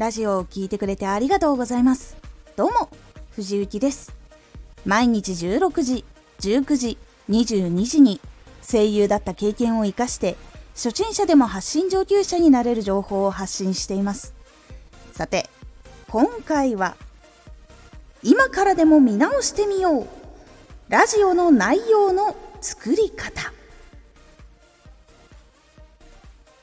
ラジオを聴いてくれてありがとうございます。どうも、藤幸です。毎日16時、19時、22時に声優だった経験を活かして初心者でも発信上級者になれる情報を発信しています。さて、今回は今からでも見直してみようラジオの内容の作り方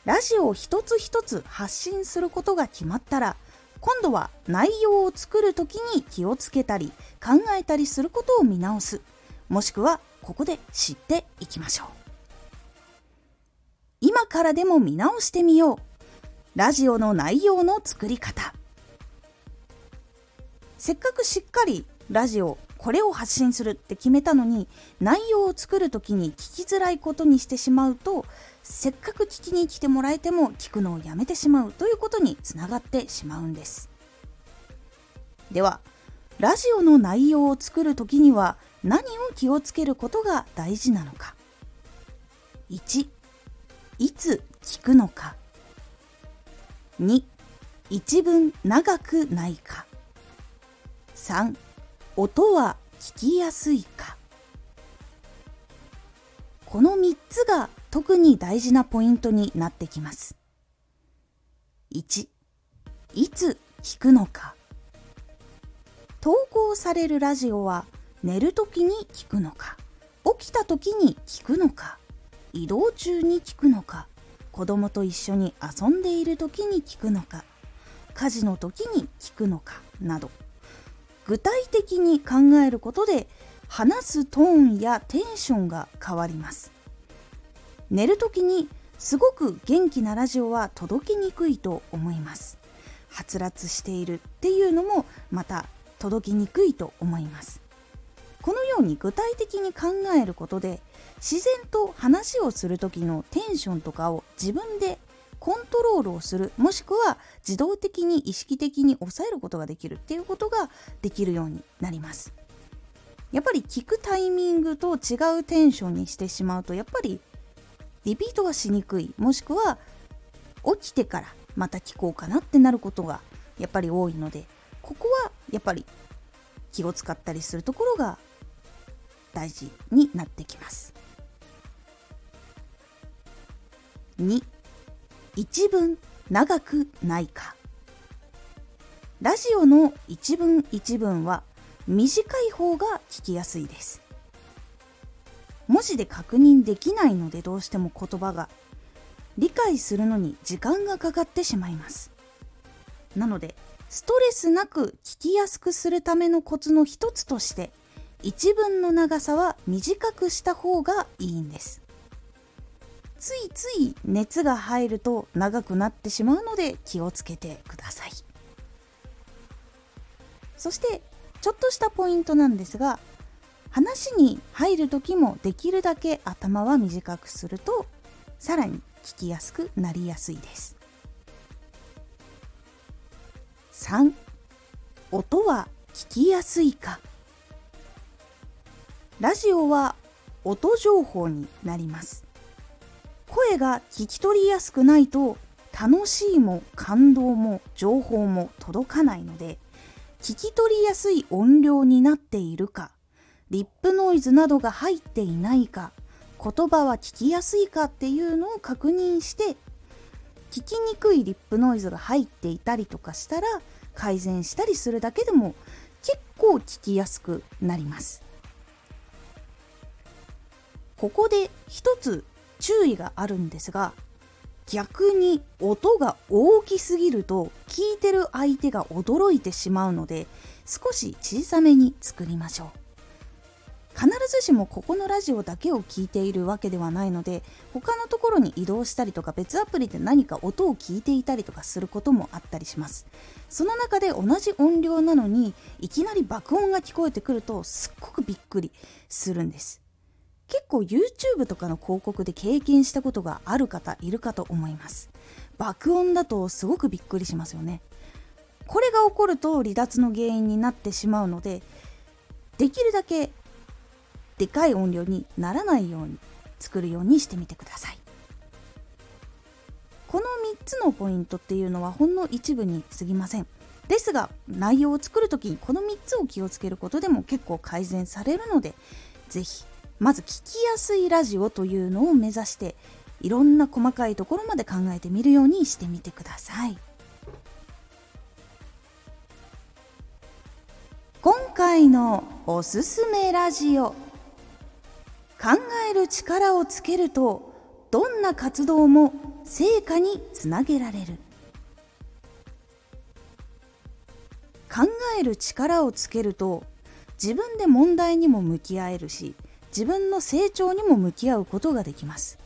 ラジオを一つ一つ発信することが決まったら今度は内容を作る時に気をつけたり考えたりすることを見直す。もしくはここで知っていきましょう。今からでも見直してみよう。ラジオの内容の作り方。せっかくしっかりラジオこれを発信するって決めたのに内容を作る時に聞きづらいことにしてしまうとせっかく聞きに来てもらえても聞くのをやめてしまうということにつながってしまうんです。ではラジオの内容を作る時には何を気をつけることが大事なのか。1いつ聞くのか。2一文長くないか。3音は聞きやすいか。この3つが特に大事なポイントになってきます。1いつ聞くのか。投稿されるラジオは寝る時に聞くのか。起きた時に聞くのか。移動中に聞くのか。子供と一緒に遊んでいる時に聞くのか。家事の時に聞くのか。など。具体的に考えることで話すトーンやテンションが変わります。寝る時にすごく元気なラジオは届きにくいと思います。はつらつしているっていうのもまた届きにくいと思います。このように具体的に考えることで自然と話をする時のテンションとかを自分でコントロールをする。もしくは自動的に意識的に抑えることができるっていうことができるようになります。やっぱり聞くタイミングと違うテンションにしてしまうとやっぱりリピートはしにくい。もしくは起きてからまた聞こうかなってなることがやっぱり多いのでここはやっぱり気を使ったりするところが大事になってきます。2一文長くないか。ラジオの一文一文は短い方が聞きやすいです。文字で確認できないのでどうしても言葉が理解するのに時間がかかってしまいます。なのでストレスなく聞きやすくするためのコツの一つとして一文の長さは短くした方がいいんです。ついつい熱が入ると長くなってしまうので気をつけてください。そしてちょっとしたポイントなんですが話に入る時もできるだけ頭は短くするとさらに聞きやすくなりやすいです。3音は聞きやすいか。ラジオは音情報になります。声が聞き取りやすくないと楽しいも感動も情報も届かないので聞き取りやすい音量になっているかリップノイズなどが入っていないか言葉は聞きやすいかっていうのを確認して聞きにくいリップノイズが入っていたりとかしたら改善したりするだけでも結構聞きやすくなります。ここで一つ注意があるんですが逆に音が大きすぎると聞いてる相手が驚いてしまうので少し小さめに作りましょう。必ずしもここのラジオだけを聞いているわけではないので他のところに移動したりとか別アプリで何か音を聞いていたりとかすることもあったりします。その中で同じ音量なのにいきなり爆音が聞こえてくるとすっごくびっくりするんです。結構 YouTube とかの広告で経験したことがある方いるかと思います。爆音だとすごくびっくりしますよね。これが起こると離脱の原因になってしまうのでできるだけでかい音量にならないように作るようにしてみてください。この3つのポイントっていうのはほんの一部に過ぎません。ですが内容を作る時にこの3つを気をつけることでも結構改善されるので是非まず聞きやすいラジオというのを目指していろんな細かいところまで考えてみるようにしてみてください。今回のおすすめラジオ。考える力をつけるとどんな活動も成果につなげられる。考える力をつけると自分で問題にも向き合えるし自分の成長にも向き合うことができます。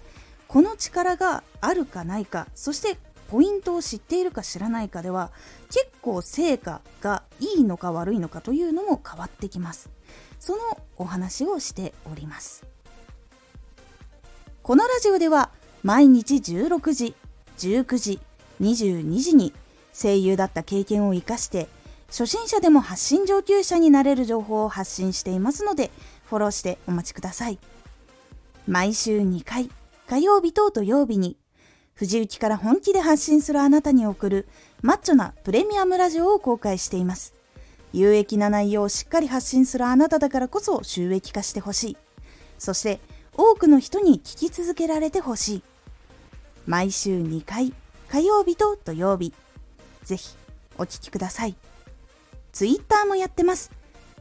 この力があるかないかそしてポイントを知っているか知らないかでは結構成果がいいのか悪いのかというのも変わってきます。そのお話をしております。このラジオでは毎日16時19時22時に声優だった経験を生かして初心者でも発信上級者になれる情報を発信していますのでフォローしてお待ちください。毎週2回火曜日と土曜日に藤雪から本気で発信するあなたに送るマッチョなプレミアムラジオを公開しています。有益な内容をしっかり発信するあなただからこそ収益化してほしい。そして多くの人に聞き続けられてほしい。毎週2回火曜日と土曜日。ぜひお聴きください。ツイッターもやってます。